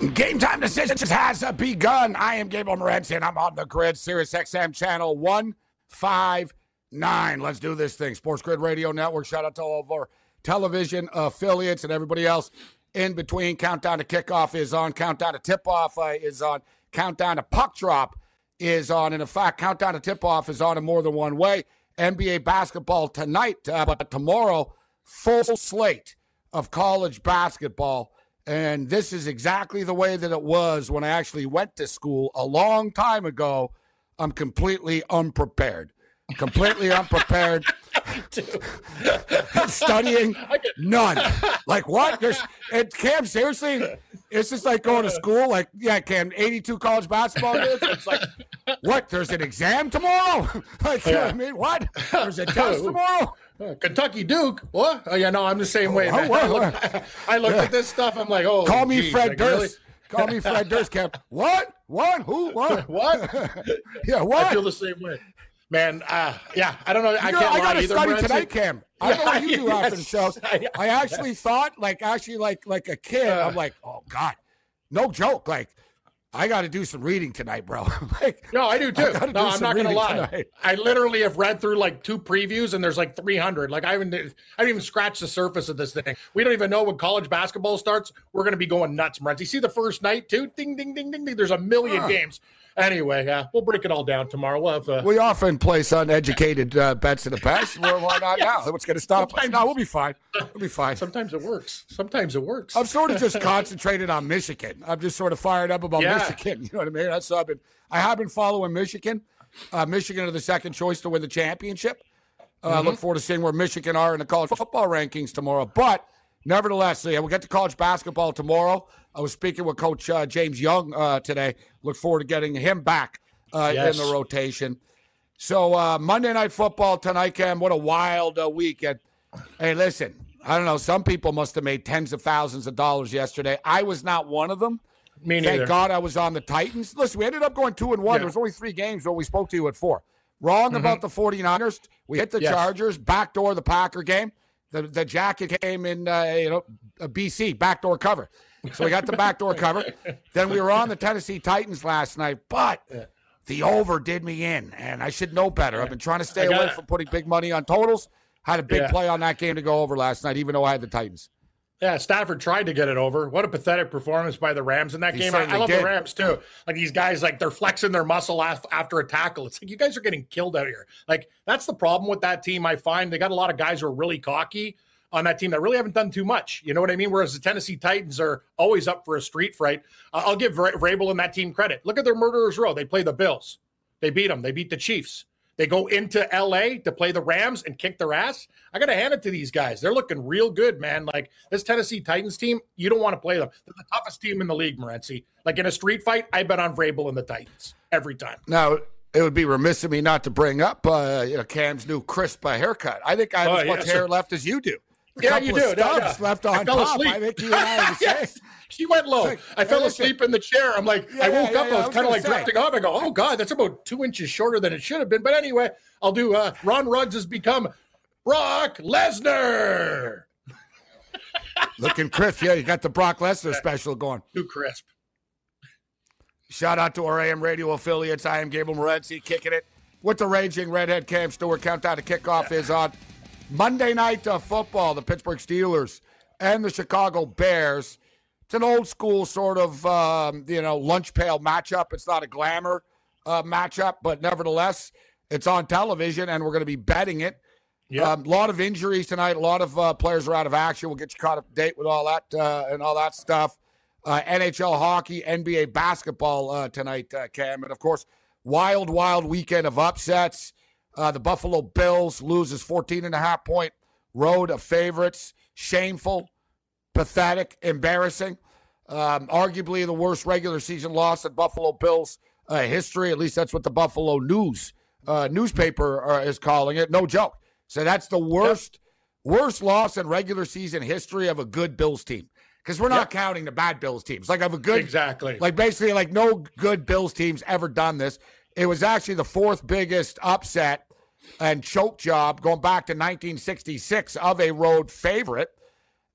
Game time decisions has begun. I am Gabriel Morency, and I'm on the grid, Sirius XM channel 159. Let's do this thing. Sports Grid Radio Network. Shout out to all of our television affiliates and everybody else in between. Countdown to kickoff is on. Countdown to tip off uh, is on. Countdown to puck drop is on. And in fact, countdown to tip off is on in more than one way. NBA basketball tonight, uh, but tomorrow, full slate of college basketball. And this is exactly the way that it was when I actually went to school a long time ago. I'm completely unprepared. Completely unprepared. Studying none. Like what? There's and Cam, seriously, it's just like going to school. Like, yeah, Cam, 82 college basketball. It's like, what? There's an exam tomorrow? like, you know what I mean? What? There's a test tomorrow? Uh, Kentucky Duke. What? Oh yeah, no, I'm the same way. Oh, Man. what? I looked, I looked at this stuff. I'm like, oh, Call me geez, Fred like, Durst. really? Call me Fred Durst, Cam. What? What? Who? What? What? yeah, what? I feel the same way, man. Uh, yeah, I don't know. I know, can't I got to either. study tonight, Cam. I know what you do Yeah, after the show. yes. I actually thought, like, actually, like, like a kid. Uh. I'm like, oh god, no joke. Like, I got to do some reading tonight, bro. like, No, I do too. no, do I'm not gonna lie. tonight. I literally have read through like two previews, and there's like 300. Like I haven't, I haven't even scratched the surface of this thing. We don't even know when college basketball starts. We're gonna be going nuts, Brent. You see the first night too? Ding, ding, ding, ding, ding. There's a million Huh. games. Anyway, yeah, we'll break it all down tomorrow. We'll have. Uh, we often place uneducated uh, bets in the past. Well, why not now? What's going to stop us? No, we'll be fine. We'll be fine. sometimes it works. Sometimes it works. I'm sort of just concentrated on Michigan. I'm just sort of fired up about Yeah. Michigan. You know what I mean? That's so I've been. I have been following Michigan. Uh, Michigan are the second choice to win the championship. Uh, I Mm-hmm. look forward to seeing where Michigan are in the college football rankings tomorrow. But nevertheless, yeah, we'll get to college basketball tomorrow. I was speaking with Coach uh, James Young uh, today. Look forward to getting him back uh, Yes. in the rotation. So uh, Monday Night Football tonight, Cam. What a wild uh, weekend. Hey, listen, I don't know. Some people must have made tens of thousands of dollars yesterday. I was not one of them. Me neither. Thank. God I was on the Titans. Listen, we ended up going two and one. Yeah. There was only three games, but we spoke to you at four. Wrong about the 49ers. We hit the Yes. Chargers, backdoor the Packer game. The the jacket came in, uh, you know, a BC backdoor cover. So we got the backdoor cover. Then we were on the Tennessee Titans last night, but the over did me in, and I should know better. I've been trying to stay away it. from putting big money on totals. Had a big Yeah. play on that game to go over last night, even though I had the Titans. Yeah, Stafford tried to get it over. What a pathetic performance by the Rams in that He game. I, love did. the Rams too. Like these guys, like they're flexing their muscle af- after a tackle. It's like you guys are getting killed out here. Like that's the problem with that team. I find they got a lot of guys who are really cocky on that team that really haven't done too much. You know what I mean? Whereas the Tennessee Titans are always up for a street fight. Uh, I'll give Vra- Vrabel and that team credit. Look at their murderers row. They play the Bills. They beat them. They beat the Chiefs. They go into LA to play the Rams and kick their ass. I got to hand it to these guys. They're looking real good, man. Like this Tennessee Titans team, you don't want to play them. They're the toughest team in the league, Morency. Like in a street fight, I bet on Vrabel and the Titans every time. Now, it would be remiss of me not to bring up uh, you know, Cam's new crisp uh, haircut. I think I have Oh, as much yes. hair left as you do. Yeah, you do. No, no. left I fell top. asleep. I think you and I are the yes. She went low. Like, I fell asleep in the chair. I'm like, Yeah, I woke yeah, up. yeah, I was was kind of like say. drifting off. I go, oh God, that's about two inches shorter than it should have been. But anyway, I'll do. Uh, Ron Ruggs has become Brock Lesnar. Looking crisp. Yeah, you got the Brock Lesnar special going. Too crisp. Shout out to our AM radio affiliates. I am Gabriel Morency kicking it with the raging redhead Cam Stewart. Countdown to kickoff is on Monday night uh, football. The Pittsburgh Steelers and the Chicago Bears. it's an old school sort of um, you know lunch pail matchup. It's not a glamour uh, matchup, but nevertheless, it's on television, and we're going to be betting it. A Yeah. um, lot of injuries tonight. A lot of uh, players are out of action. We'll get you caught up to date with all that uh, and all that stuff. Uh, NHL hockey, NBA basketball uh, tonight, uh, Cam, and of course, wild, wild weekend of upsets. Uh, the Buffalo Bills loses 14 and a half point road of favorites. Shameful, pathetic, embarrassing. Um, arguably the worst regular season loss in Buffalo Bills uh, history. At least that's what the Buffalo News uh, newspaper uh, is calling it. No joke. So that's the worst, worst loss in regular season history of a good Bills team. Because we're not Yep. counting the bad Bills teams. Like of a good, Exactly. like basically like no good Bills teams ever done this. It was actually the fourth biggest upset and choke job going back to 1966 of a road favorite.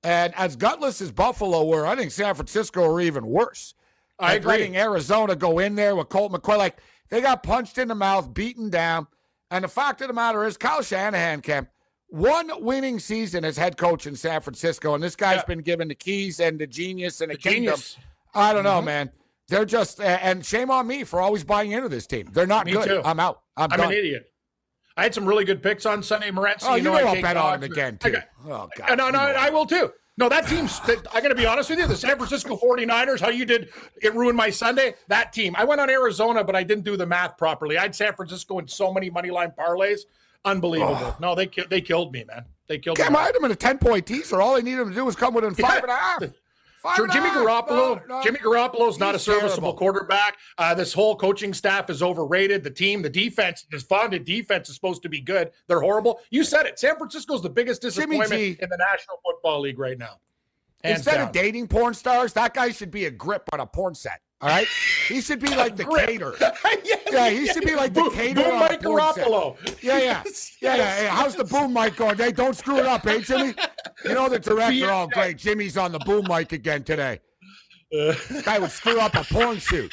And as gutless as Buffalo were, I think San Francisco were even worse. I agree. Letting Arizona go in there with Colt McCoy, like they got punched in the mouth, beaten down. And the fact of the matter is, Kyle Shanahan, Cam, one winning season as head coach in San Francisco, and this guy's Yeah. been given the keys and the genius and the, The kingdom. genius. I don't Mm-hmm. know, man. They're just, and shame on me for always buying into this team. They're not Me good. too. I'm out. I'm, I'm an idiot. I had some really good picks on Sunday. Morency, Oh, you, know, I I'll bet on him again I too. got- oh God. Uh, no, no, I will too. No, that team's. That, I got to be honest with you. The San Francisco 49ers, how you did it ruined my Sunday. That team. I went on Arizona, but I didn't do the math properly. I had San Francisco in so many money line parlays. Unbelievable. No, they they killed me, man. They killed Cam, me. I had him in a 10 point teaser. All I needed him to do was come within five and a half. Sure, Jimmy. Garoppolo. No, no. Jimmy Garoppolo's not a serviceable terrible. quarterback. Uh, this whole coaching staff is overrated. The team, the defense, this funded defense is supposed to be good. They're horrible. You said it. San Francisco's the biggest disappointment in the National Football League right now. Hands Instead down. of dating porn stars, that guy should be a grip on a porn set. All right? He should be like the caterer. yeah, Yeah, he should be like the Boom- caterer Boom Mike. Garoppolo. Yeah, yeah. Yeah, yeah. Hey, how's the boom mic going? Hey, don't screw it up, eh, Jimmy? You know the director. Yeah. Oh, great. Jimmy's on the boom mic again today. This guy would screw up a porn shoot.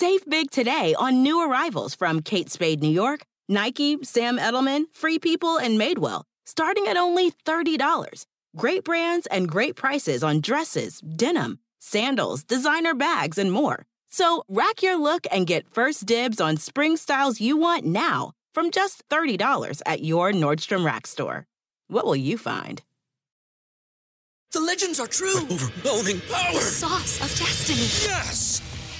Save big today on new arrivals from Kate Spade New York, Nike, Sam Edelman, Free People, and Madewell, starting at only $30. Great brands and great prices on dresses, denim, sandals, designer bags, and more. So rack your look and get first dibs on spring styles you want now from just $30 at your Nordstrom Rack store. What will you find? The legends are true. Overwhelming power! The sauce of destiny. Yes!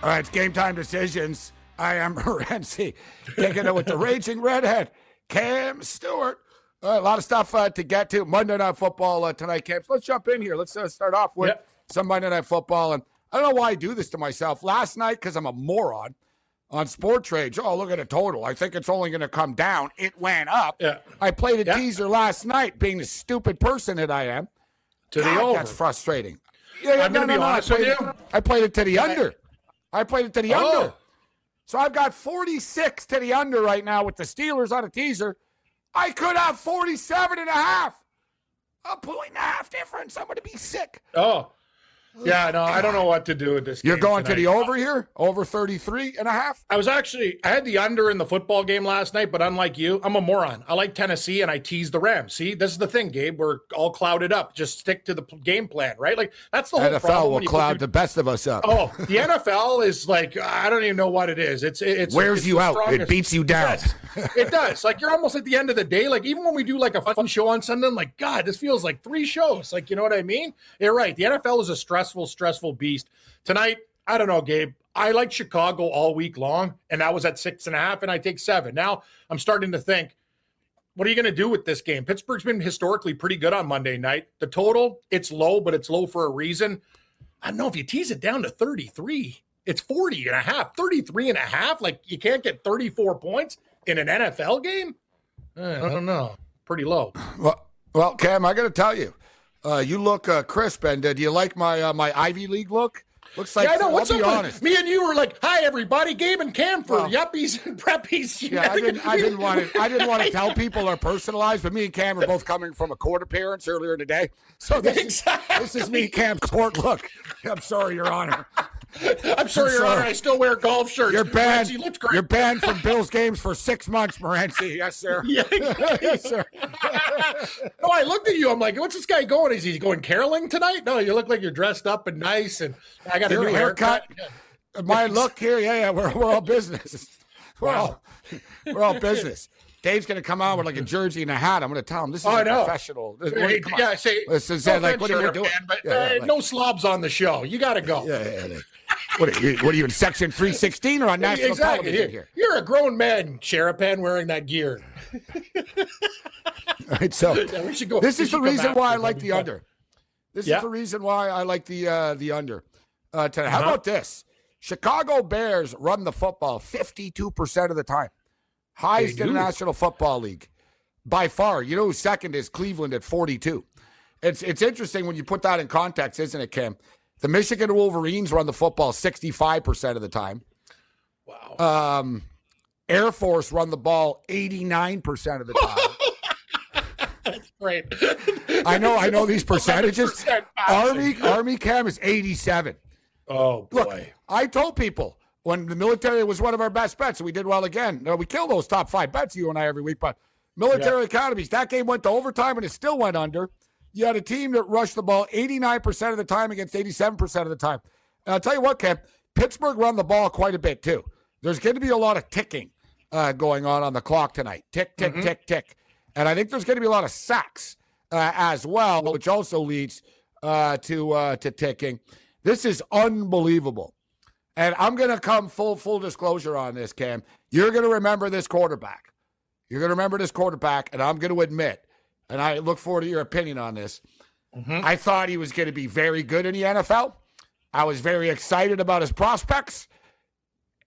All right, it's game time decisions. I am Renzi, kicking it with the raging redhead, Cam Stewart. Right, a lot of stuff uh, to get to. Monday Night Football uh, tonight, Cam. So let's jump in here. Let's uh, start off with Yep. some Monday Night Football. And I don't know why I do this to myself. Last night, because I'm a moron, on Sport Trades, oh, look at the total. I think it's only going to come down. It went up. Yeah. I played a Yeah. teaser last night, being the stupid person that I am. to the God, over. That's frustrating. Yeah, yeah, I'm no, gonna no, be no. Honest with you. it- I played it to the under. I played it to the Oh. under. So I've got 46 to the under right now with the Steelers on a teaser. I could have 47 and a half. A point and a half difference. I'm going to be sick. Oh, yeah. No, I don't know what to do with this. You're going to the over here? Over 33 and a half? I was actually I had the under in the football game last night, but unlike you, I'm a moron. I like Tennessee and I teased the Rams. See, this is the thing, Gabe. We're all clouded up. Just stick to the game plan, right? Like that's the whole NFL problem. will when you put cloud your- the best of us up. Oh, the NFL is like I don't even know what it is. It's it's Wears it's you out. It beats you down. It does. It does. Like you're almost at the end of the day. Like even when we do like a fun show on Sunday, I'm like God, this feels like three shows. Like you know what I mean? You're right. The NFL is a stressful, stressful beast. Tonight, I don't know, Gabe. I like Chicago all week long, and that was at six and a half, and I take seven. Now I'm starting to think what are you going to do with this game? Pittsburgh's been historically pretty good on Monday night. The total, it's low, but it's low for a reason. I don't know if you tease it down to 33, it's 40 and a half, 33 and a half. Like you can't get 34 points in an NFL game. Eh, I don't know. Pretty low. Well, well, Cam, I got to tell you, uh, you look uh, crisp. And uh, do you like my uh, my Ivy League look? Looks like yeah, I know. What's I'll up? be with- honest. Me and you were like, "Hi, everybody, Gabe and Cam for Well- yuppies and preppies." You Yeah, I didn't. I didn't want to. I didn't want to tell people our personal lives, but me and Cam are both coming from a court appearance earlier today. So this, Exactly. is, this is me, Cam's court look. I'm sorry, Your Honor. I'm sorry, Your sorry. Honor. I still wear golf shirts. You're banned. Great. You're banned from Bills games for six months, Morency. Yes, sir. Yes, sir. no, I looked at you. I'm like, what's this guy going? Is he going caroling tonight? No, you look like you're dressed up and nice, and I got a Your new haircut. haircut. My look here. Yeah, yeah. We're, we're all business. We're all we're all business. Dave's gonna come out with like a jersey and a hat. I'm gonna tell him this is Oh, know. professional. This, Hey, come on. yeah, say This is no uh, like what are you doing? Dan, but Yeah, yeah, uh, like- no slobs on the show. You got to go. Yeah, yeah, yeah. What are you? What are you in section 316 or on national exactly. television Here? You're a grown man, Sheripan, wearing that gear. All right, so Yeah, we should go. this we is the reason why I like the fun. under. This Yeah. is the reason why I like the uh, the under. Uh, tonight. How Uh-huh. about this? Chicago Bears run the football 52% of the time. Highest in the. National Football League by far. You know who second is Cleveland at 42. It's it's interesting when you put that in context, isn't it, Kim? The Michigan Wolverines run the football 65% of the time. Wow. Um, Air Force run the ball 89% of the time. That's great. I know, I know these percentages. Army Army Cam is 87. Oh boy. Look. I told people when the military was one of our best bets, and we did well again. No, we kill those top five bets, you and I, every week. But military academies, that game went to overtime and it still went under. You had a team that rushed the ball 89% of the time against 87% of the time. And I'll tell you what, Cam, Pittsburgh run the ball quite a bit too. There's going to be a lot of ticking uh, going on on the clock tonight. Tick, tick, Mm-hmm. tick, tick. And I think there's going to be a lot of sacks uh, as well, which also leads uh, to uh, to ticking. This is unbelievable. And I'm going to come full full disclosure on this, Cam. You're going to remember this quarterback. You're going to remember this quarterback, and I'm going to admit, and I look forward to your opinion on this. Mm-hmm. I thought he was going to be very good in the NFL. I was very excited about his prospects.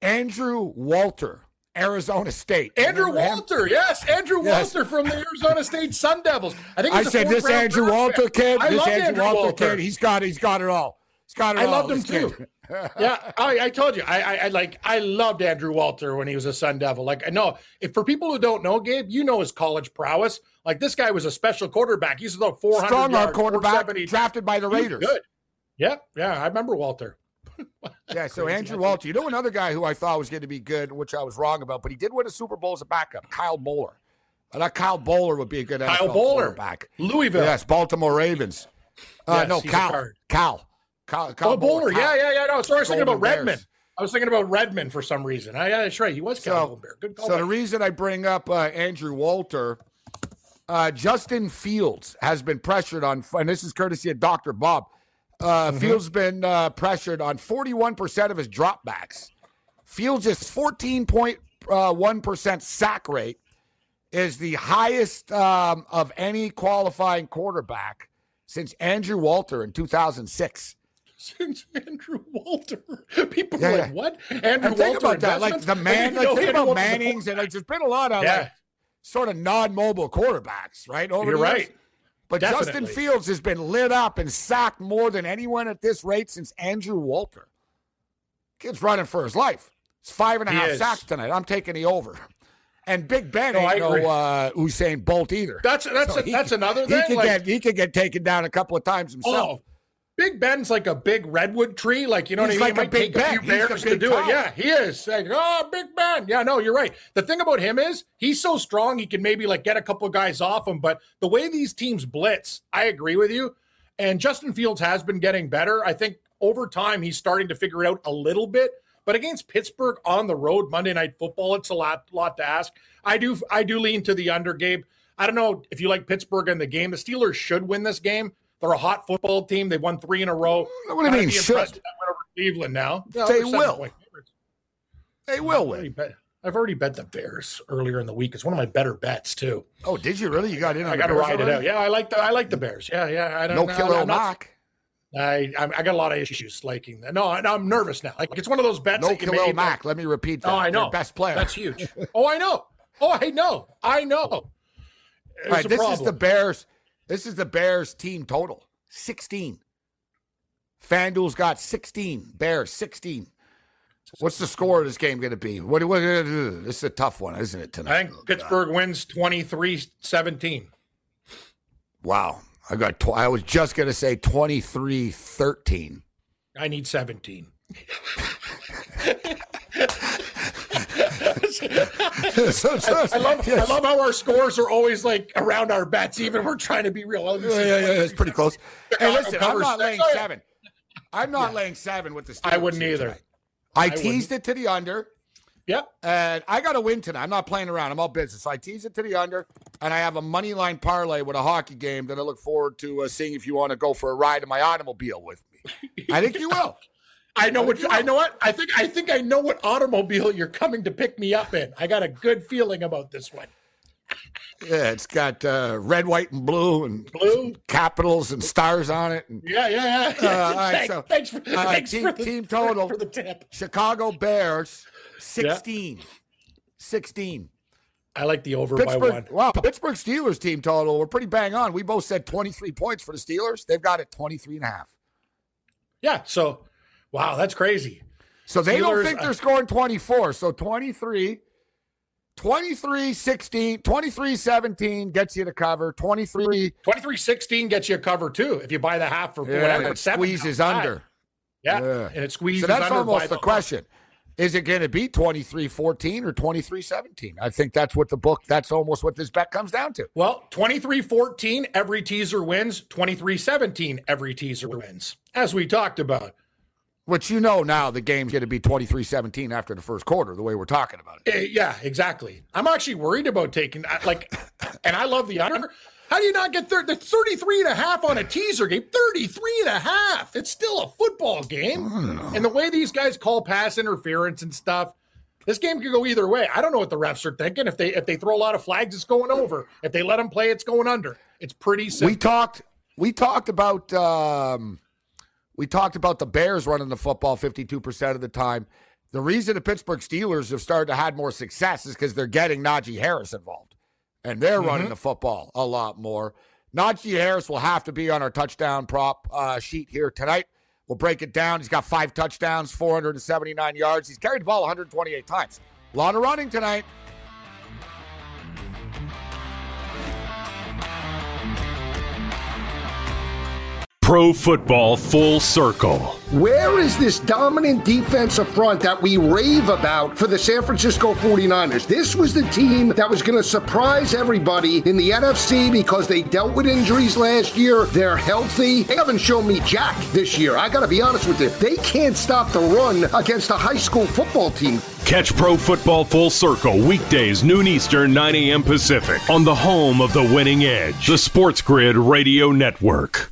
Andrew Walter, Arizona State. Andrew Remember him? Walter, yes, Andrew Yes. Walter from the Arizona State Sun Devils. I think I said this Andrew Walter kid. I this Andrew Walter, Walter. kid. He's got He's got it all. He's got it I all. I loved him too. kid. Too. yeah, I, I told you, I, I, I like, I loved Andrew Walter when he was a Sun Devil. Like, I know if for people who don't know, Gabe, you know his college prowess. Like, this guy was a special quarterback. He's about four hundred Strong arm quarterback 470. drafted by the Raiders. Good. Yeah, yeah, I remember Walter. Yeah, so Crazy. Andrew Walter, you know another guy who I thought was going to be good, which I was wrong about, but he did win a Super Bowl as a backup, Kyle Boller. I thought Kyle Boller would be a good Kyle NFL Boller. quarterback. Louisville. Yes, Baltimore Ravens. Uh, Yes, no, he's Cal. Cal. Cal. Cal Oh, Boller. Kyle. Yeah, yeah, yeah. No, sorry, I was thinking about Redman. I was thinking about Redman for some reason. I, yeah, that's right. He was So, Calvin Bear. Good call. so the reason I bring up uh, Andrew Walter, uh, Justin Fields has been pressured on, and this is courtesy of Dr. Bob. Uh, Fields been uh, pressured on 41% of his dropbacks. Fields' 14.1% sack rate is the highest um, of any qualifying quarterback since Andrew Walter in 2006. Since Andrew Walter, people Yeah, are like, "What?" Andrew And think Walter about that, like the man, like think Andrew about Walter was a Manning's, and like there's been a lot of Yeah. like sort of non-mobile quarterbacks, right? Over You're right. But Justin Fields has been lit up and sacked more than anyone at this rate since Andrew Walter. Kid's running for his life. It's five and a He half is. sacks tonight. I'm taking the over. And Big Ben No, I ain't no uh, Usain Bolt either. That's that's So a, that's another He thing. could like, get he could get taken down a couple of times himself. Oh, Big Ben's like a big redwood tree. Like, you know He's what I mean? like a It might Big take Ben. a few bears to do top. it. Yeah, he is. Like, oh, Big Ben. Yeah, no, you're right. The thing about him is he's so strong, he can maybe like get a couple of guys off him. But the way these teams blitz, I agree with you. And Justin Fields has been getting better. I think over time he's starting to figure it out a little bit. But against Pittsburgh on the road, Monday Night Football, it's a lot, lot to ask. I do, I do lean to the under, Gabe. I don't know if you like Pittsburgh in the game. The Steelers should win this game. They're a hot football team. They won three in a row. Mm, what do you mean should? impressed with that win over Cleveland now. No, They will. They will I've already win. bet- I've already bet the Bears earlier in the week. It's one of my better bets too. Oh, did you really? You got in on I got to ride it out. Yeah, I like the I like the Bears. Yeah, yeah. I don't No I'm not- knock. I I got a lot of issues liking that. No, I'm nervous now. Like it's one of those bets. No Khalil Mack. Let me repeat that. Oh, I know. Best player. That's huge. oh, I know. Oh, I know. I know. All right, this is the Bears. This is the Bears team total. 16. FanDuel's got 16. Bears 16. What's the score of this game going to be? What, what this is a tough one, isn't it tonight? I think Pittsburgh wins 23-17. Wow. I got tw- I was just going to say 23-13. I need 17. So- so- I love yes. I love how our scores are always like around our bets, even we're trying to be real. Yeah, yeah, yeah, it's pretty close. Hey, listen, I'm not laying seven. I'm not laying seven with the Steelers. I wouldn't either. tonight. I, wouldn't. teased it to the under, Yep. and I got to win tonight. I'm not playing around. I'm all business. I tease it to the under, and I have a money line parlay with a hockey game that I look forward to uh, seeing if you want to go for a ride in my automobile with me. I think you will. I know what I know what I think I think I know what automobile you're coming to pick me up in. I got a good feeling about this one. Yeah, it's got uh, red, white, and blue, and Blue? capitals and stars on it. And Yeah, yeah, yeah. Uh, all right, thanks, so, thanks for, uh, thanks team- for the team total. for the tip. Chicago Bears 16. 16. I like the over by one. wow, Pittsburgh Steelers team total. We're pretty bang on. We both said 23 points for the Steelers. They've got it 23 and a half. Yeah. So, wow, that's crazy. So they don't think uh, they're scoring 24. So 23, 23 16, 23 17 gets you to cover. 23 23-16 gets you a cover too if you buy the half for yeah, whatever. it squeezes under. Yeah. Yeah. and it squeezes So that's almost the question. Is it going to be 23 14 or 23 17? I think that's what the book, that's almost what this bet comes down to. Well, 23-14, every teaser wins. 23-17, every teaser wins. As we talked about. Which you know now the game's going to be 23 17 after the first quarter, the way we're talking about it. Eh, yeah, exactly. I'm actually worried about taking like and I love the under. How do you not get thir- the 33 and a half on a teaser game? 33 and a half. It's still a football game. And the way these guys call pass interference and stuff, this game could go either way. I don't know what the refs are thinking. If they if they throw a lot of flags, it's going over. If they let them play, it's going under. It's pretty simple. We talked we talked about um, we talked about the Bears running the football 52% of the time. The reason the Pittsburgh Steelers have started to have more success is because they're getting Najee Harris involved. And they're running the football a lot more. Najee Harris will have to be on our touchdown prop uh, sheet here tonight. We'll break it down. He's got five touchdowns, 479 yards. He's carried the ball 128 times. A lot of running tonight. Pro Football Full Circle. Where is this dominant defensive front that we rave about for the San Francisco 49ers? This was the team that was going to surprise everybody in the NFC because they dealt with injuries last year. They're healthy. They haven't shown me jack this year. I got to be honest with you. They can't stop the run against a high school football team. Catch Pro Football Full Circle weekdays, noon Eastern, 9 a.m. Pacific, on the home of the winning edge, the Sports Grid Radio Network.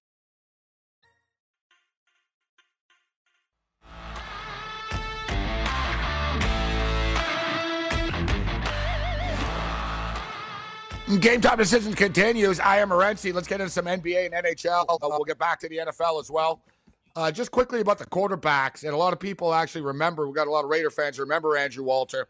Game time decision continues. I am Morency. Let's get into some NBA and NHL. Uh, we'll get back to the NFL as well. Uh, just quickly about the quarterbacks, and a lot of people actually remember. We got a lot of Raider fans remember Andrew Walter.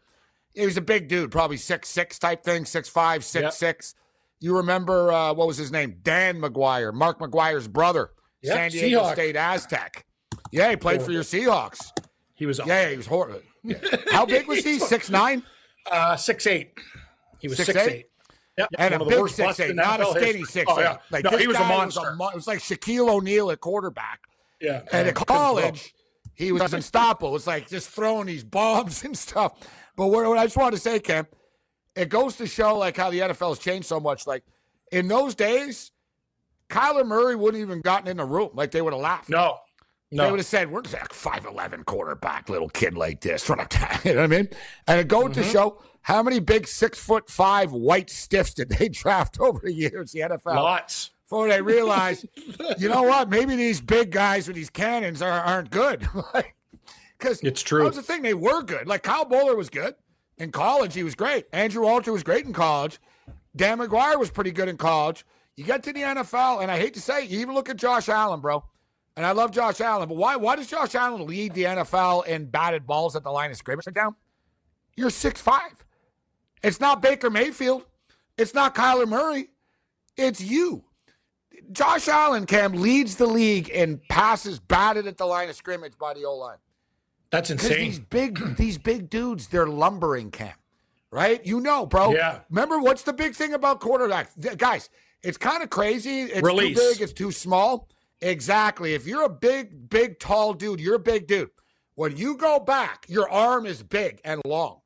He was a big dude, probably six six type thing, six five, six Yep. six. You remember uh, what was his name? Dan McGwire, Mark McGwire's brother, Yep, San Diego. State Aztec. Yeah, he played for your Seahawks. He was Yeah, he was horrible. How big was he? Six nine. uh, six eight. He was 6'8"? six eight. Yep, and a big six eight, not a skinny history. six Oh, eight. yeah. Like no, he was a monster. mo- it was like Shaquille O'Neal at quarterback. yeah, And at college, he was unstoppable. It's like just throwing these bombs and stuff. But what, what I just want to say, Cam, it goes to show like how the NFL has changed so much. Like in those days, Kyler Murray wouldn't even gotten in the room. Like they would have laughed. No, no. They would have said, "We're just like five eleven quarterback, little kid like this." Sort of, you know what I mean? And it goes Mm-hmm. to show how many big six foot five white stiffs did they draft over the years? The NFL Lots. before they realized, you know what? Maybe these big guys with these cannons are, aren't good. Because It's true. That was the thing; they were good. Like Kyle Boller was good in college; he was great. Andrew Walter was great in college. Dan McGwire was pretty good in college. You get to the NFL, and I hate to say, it, you even look at Josh Allen, bro. And I love Josh Allen, but why? Why does Josh Allen lead the NFL in batted balls at the line of scrimmage? Down. You're six five. It's not Baker Mayfield. It's not Kyler Murray. It's you. Josh Allen, Cam, leads the league in passes batted at the line of scrimmage by the O line. That's Because these insane. big, these big dudes, they're lumbering, Cam. Right? You know, bro. Yeah. Remember what's the big thing about quarterbacks, guys? It's kind of crazy. It's Release. too big. It's too small. Exactly. If you're a big, big, tall dude, you're a big dude. When you go back, your arm is big and long.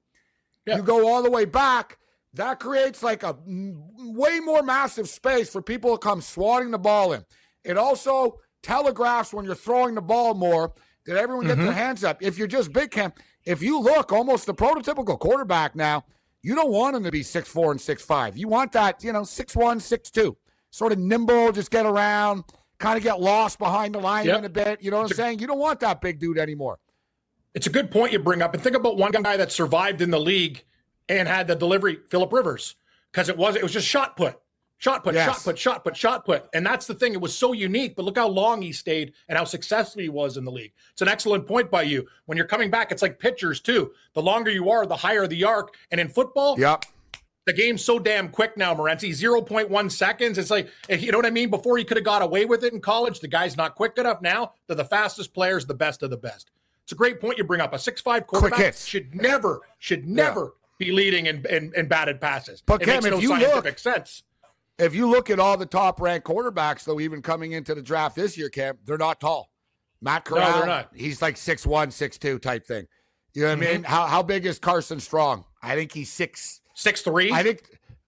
Yeah. You go all the way back. That creates like a way more massive space for people to come swatting the ball in. It also telegraphs when you're throwing the ball more that everyone get their mm-hmm. hands up. If you're just big camp, if you look almost the prototypical quarterback now, you don't want him to be six four and six five. You want that, you know, six one, six two, sort of nimble, just get around, kind of get lost behind the line Yep. a bit. You know what I'm saying? You don't want that big dude anymore. It's a good point you bring up. And think about one guy that survived in the league and had the delivery, Philip Rivers, because it was it was just shot put, shot put, Yes. shot put, shot put, shot put, and that's the thing. It was so unique. But look how long he stayed and how successful he was in the league. It's an excellent point by you. When you're coming back, it's like pitchers too. The longer you are, the higher the arc. And in football, Yep. the game's so damn quick now, Morency. 0.1 seconds. It's like, eh, you know what I mean? Before he could have got away with it in college, the guy's not quick enough. Now they're the fastest players, the best of the best. It's a great point you bring up. A six-five quarterback should never, should never be leading in, in, in batted passes. But it Cam, makes if no you scientific look- sense. If you look at all the top ranked quarterbacks, though, even coming into the draft this year, Cam, they're not tall. Matt No, Corral, they're not. he's like six one, six two type thing. You know what I Mm-hmm. mean? How how big is Carson Strong? I think he's six six three. I think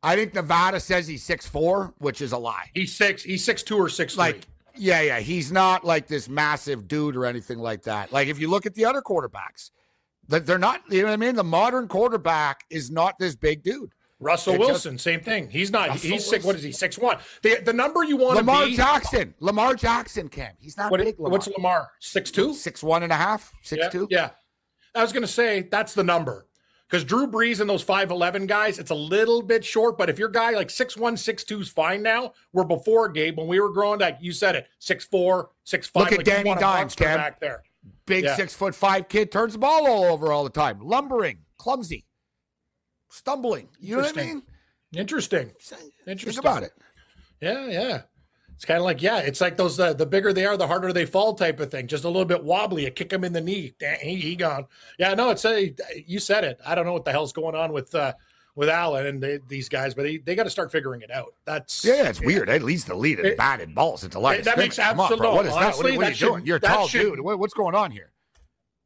I think Nevada says he's six four, which is a lie. he's six. He's six two or 6'3. Like, yeah, yeah, he's not like this massive dude or anything like that. Like, if you look at the other quarterbacks, that they're not. You know what I mean? The modern quarterback is not this big dude. Russell it just- Wilson, same thing. He's not. Russell he's six. What is he? Six one. The the number you want to Lamar be. Jackson, Lamar Jackson, Cam, he's not What, big. Lamar. what's Lamar? Six two. six one and a half, six yeah, two. Yeah. I was going to say that's the number. Because Drew Brees and those 5'11 guys, it's a little bit short. But if your guy like 6'1, 6'2 is fine now, where before, Gabe, when we were growing, like you said it, 6'4, 6'5. Look at like, Danny Dimes, Cam. back there. Big Yeah. six foot five kid turns the ball all over all the time. Lumbering, clumsy, stumbling. You know what I mean? Interesting. Interesting. Think about it. Yeah, yeah. It's kind of like, yeah, it's like those, uh, the bigger they are, the harder they fall type of thing. Just a little bit wobbly. You kick him in the knee. He, he gone. Yeah, no, it's a, you said it. I don't know what the hell's going on with, uh, with Allen and they, these guys, but they, they got to start figuring it out. That's, Yeah, it's weird. At least the lead and batted balls into line. of that makes scrimmage. Come on, bro. absolute- What is that? What, honestly, what are you should- doing? You're a tall should- dude. What, what's going on here?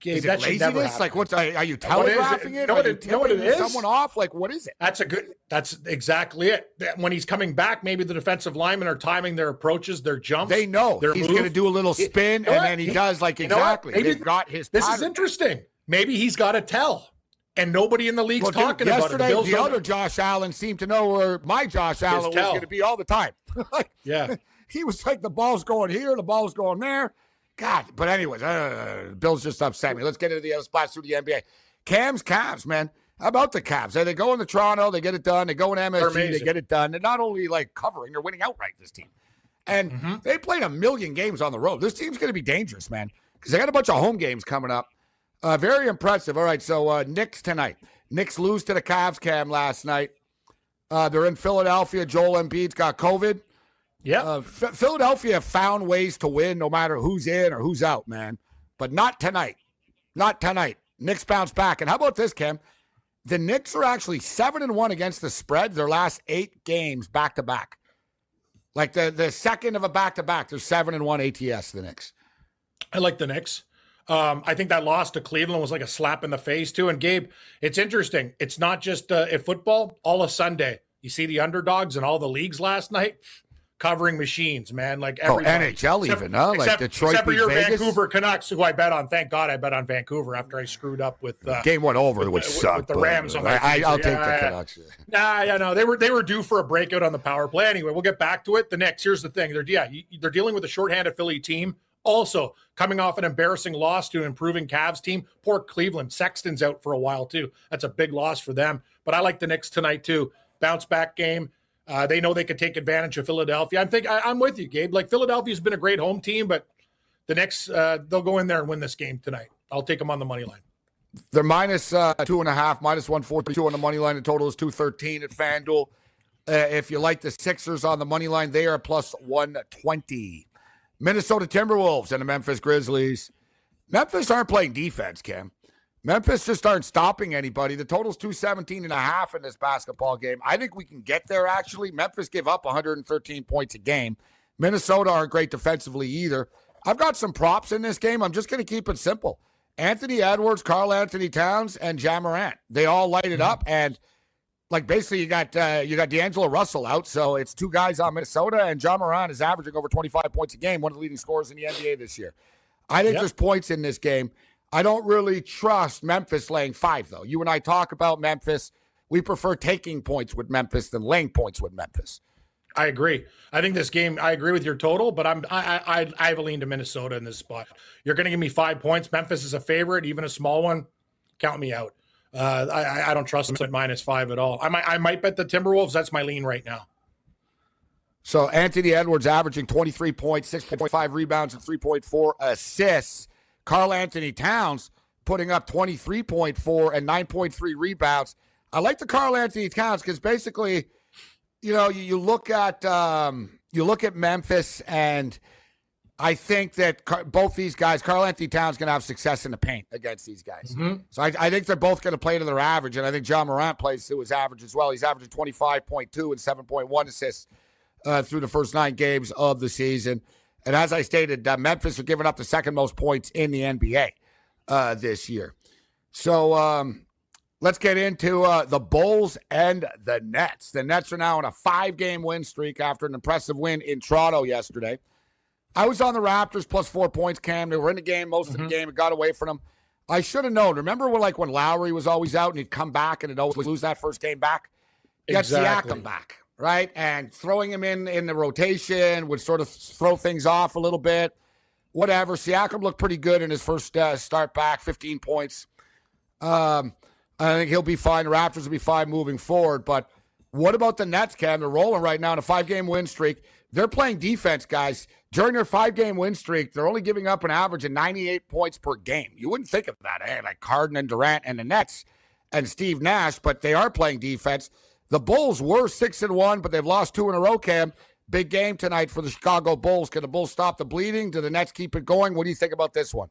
Gabe, Is it laziness? Like, what's are, are you is it? telegraphing it? Know Are you it- know what it is? someone off? Like, what is it? That's a good. That's exactly it. That when he's coming back, maybe the defensive linemen are timing their approaches, their jumps. They know he's going to do a little spin, you and then he He- does like you exactly. Maybe They've got his. This is interesting. Maybe he's got a tell, and nobody in the league's Well, dude, talking about it. yesterday, the other Josh Allen seemed to know where my Josh Allen was going to be all the time. like, Yeah. he was like the ball's going here, the ball's going there. God, but anyways, uh, Bill's just upset me. Let's get into the other spots through the NBA. Cam's Cavs, man. How about the Cavs? They go into Toronto, they get it done. They go in MSG, they get it done. They're not only like covering, they're winning outright. This team, and Mm-hmm. they played a million games on the road. This team's going to be dangerous, man, because they got a bunch of home games coming up. Uh, very impressive. All right, so uh, Knicks tonight. Knicks lose to the Cavs cam last night. Uh, they're in Philadelphia. Joel Embiid's got COVID. Yeah. Uh, Ph- Philadelphia found ways to win no matter who's in or who's out, man. But not tonight. Not tonight. Knicks bounce back. And how about this, Cam? The Knicks are actually seven and one against the spread. Their last eight games back to back. Like the the second of a back to back, they're seven and one ATS. The Knicks. I like the Knicks. Um, I think that loss to Cleveland was like a slap in the face too. And Gabe, it's interesting. It's not just uh, at football. All of Sunday, you see the underdogs in all the leagues last night covering machines, man. Like Oh. NHL even, huh? Like except, Detroit except for your Vegas? Vancouver Canucks, who I bet on. Thank God I bet on Vancouver after I screwed up with uh, Game one over, which with- sucked. with the Rams on my I, team. I'll take Yeah, the yeah. Canucks. Nah, yeah, no, they were they were due for a breakout on the power play. Anyway, we'll get back to it. The Knicks. Here's the thing: they're yeah, they're dealing with a shorthanded Philly team. Also, coming off an embarrassing loss to an improving Cavs team. Poor Cleveland. Sexton's out for a while too. That's a big loss for them. But I like the Knicks tonight too. Bounce back game. Uh, they know they could take advantage of Philadelphia. I'm think I, I'm with you, Gabe. Like Philadelphia's been a great home team, but the Knicks uh, they'll go in there and win this game tonight. I'll take them on the money line. They're minus uh, two and a half, minus one forty two on the money line. The total is two thirteen at FanDuel. Uh, if you like the Sixers on the money line, they are plus one twenty. Minnesota Timberwolves and the Memphis Grizzlies. Memphis aren't playing defense, Cam. Memphis just aren't stopping anybody. The total's 217 and a half in this basketball game. I think we can get there actually. Memphis give up 113 points a game. Minnesota aren't great defensively either. I've got some props in this game. I'm just going to keep it simple. Anthony Edwards, Karl-Anthony Towns, and Ja Morant. They all light it up and like basically you got uh, you got D'Angelo Russell out, so it's two guys on Minnesota, and Ja Morant is averaging over 25 points a game, one of the leading scorers in the NBA this year. I think Yep. there's points in this game. I don't really trust Memphis laying five, though. You and I talk about Memphis. We prefer taking points with Memphis than laying points with Memphis. I agree. I think this game. I agree with your total, but I'm I I I have a lean to Minnesota in this spot. You're going to give me five points. Memphis is a favorite, even a small one. Count me out. Uh, I I- I don't trust them at minus five at all. I might I might bet the Timberwolves. That's my lean right now. So Anthony Edwards averaging 23 points, 6.5 rebounds, and 3.4 assists. Karl-Anthony Towns putting up 23.4 and 9.3 rebounds. I like the Karl-Anthony Towns because basically, you know, you, you look at um, you look at Memphis, and I think that Car- both these guys, Karl-Anthony Towns, going to have success in the paint against these guys. So I, I think they're both going to play to their average, and I think Ja Morant plays to his average as well. He's averaging 25.2 and 7.1 assists uh, through the first nine games of the season. And as I stated, uh, Memphis are giving up the second most points in the NBA uh, this year. So um, let's get into uh, the Bulls and the Nets. The Nets are now on a five game win streak after an impressive win in Toronto yesterday. I was on the Raptors plus four points, Cam. They were in the game most of the game. It got away from them. I should have known. Remember when, like, when Lowry was always out and he'd come back and he'd always lose that first game back? Got Exactly. Siakam back, right? And throwing him in in the rotation would sort of throw things off a little bit. Whatever. Siakam looked pretty good in his first uh, start back, 15 points. Um, I think he'll be fine. Raptors will be fine moving forward. But what about the Nets, Cam? They're rolling right now in a five game win streak. They're playing defense, guys. During their five game win streak, they're only giving up an average of 98 points per game. You wouldn't think of that, eh? Like Harden and Durant and the Nets and Steve Nash, but they are playing defense. The Bulls were six and one, but they've lost two in a row, Cam. Big game tonight for the Chicago Bulls. Can the Bulls stop the bleeding? Do the Nets keep it going? What do you think about this one?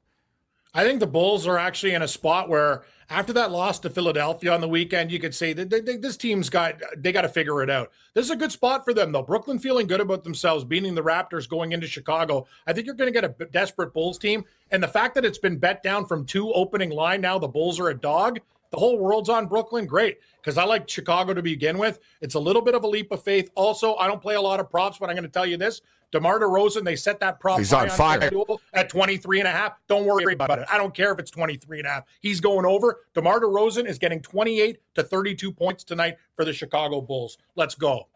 I think the Bulls are actually in a spot where after that loss to Philadelphia on the weekend, you could say that they, they, this team's got they got to figure it out. This is a good spot for them though. Brooklyn feeling good about themselves, beating the Raptors going into Chicago. I think you're going to get a desperate Bulls team, and the fact that it's been bet down from two opening line now, the Bulls are a dog. The whole world's on Brooklyn. Great. Because I like Chicago to begin with. It's a little bit of a leap of faith. Also, I don't play a lot of props, but I'm going to tell you this. DeMar DeRozan, they set that prop He's on fire. at 23 and a half. Don't worry about it. I don't care if it's 23 and a half. He's going over. DeMar DeRozan is getting 28 to 32 points tonight for the Chicago Bulls. Let's go.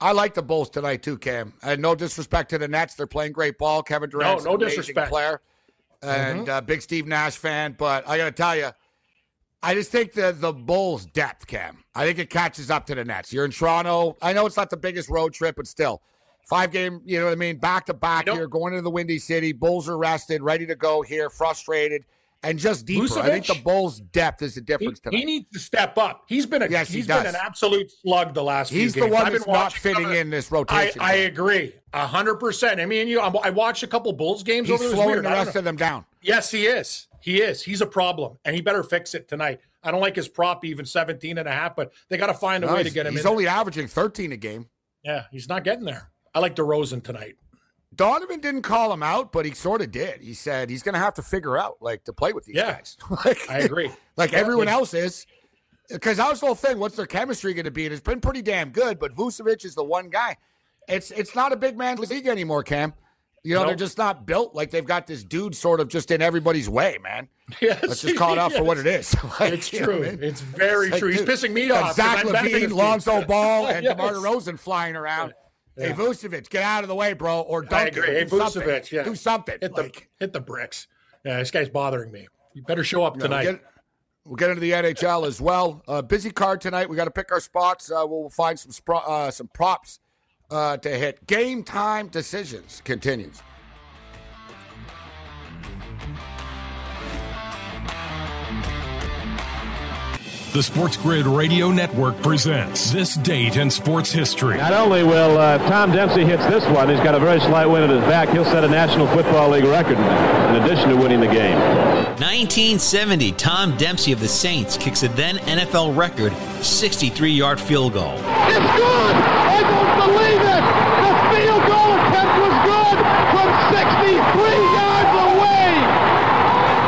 I like the Bulls tonight too, Cam. And no disrespect to the Nets, they're playing great ball. Kevin Durant, no, no disrespect, player, and mm-hmm. uh, big Steve Nash fan. But I got to tell you, I just think the the Bulls' depth, Cam. I think it catches up to the Nets. You're in Toronto. I know it's not the biggest road trip, but still, five game. You know what I mean? Back to back here, going into the Windy City. Bulls are rested, ready to go here, frustrated, and just deeper. I think the Bulls' depth is the difference he, tonight. He needs to step up. He's been a yes, he's he been an absolute slug the last. He's the one that's not fitting in this rotation. I, I agree, hundred percent. I mean, you, I watched a couple Bulls games. He's over slowing the rest of them down. Yes, he is. He is. He's a problem, and he better fix it tonight. I don't like his prop even 17 and a half, but they got to find a no, way to get him He's only there. averaging 13 a game. Yeah, he's not getting there. I like DeRozan tonight. Donovan didn't call him out, but he sort of did. He said he's going to have to figure out like to play with these yeah, guys. like, I agree. Like yeah, everyone else is. Because that was the whole thing. What's their chemistry going to be? And it's been pretty damn good, but Vucevic is the one guy. It's it's not a big man league anymore, Cam. You know, nope. they're just not built like they've got this dude sort of just in everybody's way, man. Yes, Let's just call it out yes. for what it is. like, it's true. I mean? It's very it's true. He's pissing me off. Zach LaVine, Lonzo Ball, and yes. DeMar DeRozan flying around. Yeah. Hey, Vucevic, get out of the way, bro, or dunk. Hey, do Vucevic, something. yeah. Do something. Hit the, like, hit the bricks. Yeah, this guy's bothering me. You better show up tonight. we'll, get, we'll, get, into the NHL as well. Uh, busy card tonight. We got to pick our spots. Uh, we'll find some, uh, some props uh, to hit. Game time decisions continues. The Sports Grid Radio Network presents This Date in Sports History. Not only will uh, Tom Dempsey hits this one, he's got a very slight wind at his back. He'll set a National Football League record in addition to winning the game. 1970, Tom Dempsey of the Saints kicks a then NFL record 63-yard field goal. It's good! I don't believe it! The field goal attempt was good from 63 yards away! For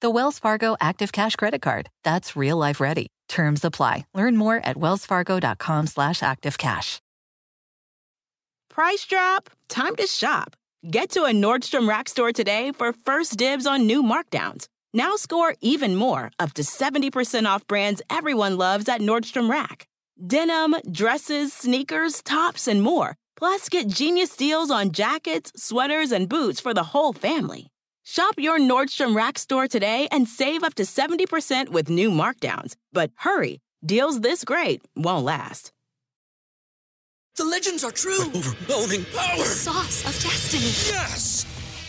The Wells Fargo Active Cash Credit Card. That's real life ready. Terms apply. Learn more at wellsfargo.com slash activecash price drop? Time to shop. Get to a Nordstrom Rack store today for first dibs on new markdowns. Now score even more, up to 70% off brands everyone loves at Nordstrom Rack. Denim, dresses, sneakers, tops, and more. Plus, get genius deals on jackets, sweaters, and boots for the whole family. Shop your Nordstrom Rack store today and save up to 70% with new markdowns. But hurry, deals this great won't last. The legends are true. overwhelming power! The sauce of destiny. Yes!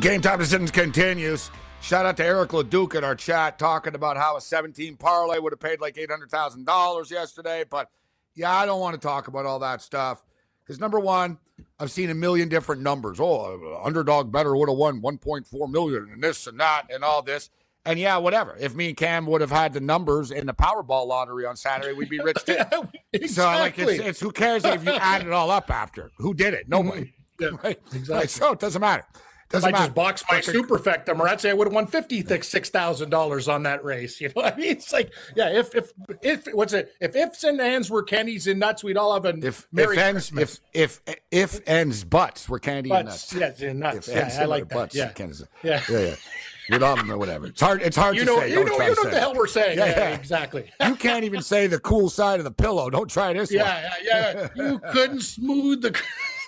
Game time decisions continues. Shout out to Eric LeDuc in our chat talking about how a 17 parlay would have paid like $800,000 yesterday. But yeah, I don't want to talk about all that stuff because number one, I've seen a million different numbers. Oh, underdog better would have won 1.4 million and this and that and all this. And yeah, whatever. If me and Cam would have had the numbers in the Powerball lottery on Saturday, we'd be rich too. exactly. So like, it's, it's who cares if you add it all up after? Who did it? Nobody. Yeah, right? exactly. Right, So it doesn't matter. Doesn't I matter. just boxed my superfecta, or I'd say I would have won fifty six thousand dollars on that race. You know what I mean? It's like, yeah, if if if what's it? If ifs and ands were candies and nuts, we'd all have a If Merry if ends Christmas. if if if ends butts were candy and nuts. yes, and nuts. If Yeah, ends I like that. butts, Yeah. candy- Yeah. yeah, yeah. You know or whatever. It's hard. It's hard you to know, say. you Don't know, you know what the hell we're saying. Yeah, Yeah, yeah. exactly. You can't even say the cool side of the pillow. Don't try this one. Yeah, yeah, yeah. You couldn't smooth the.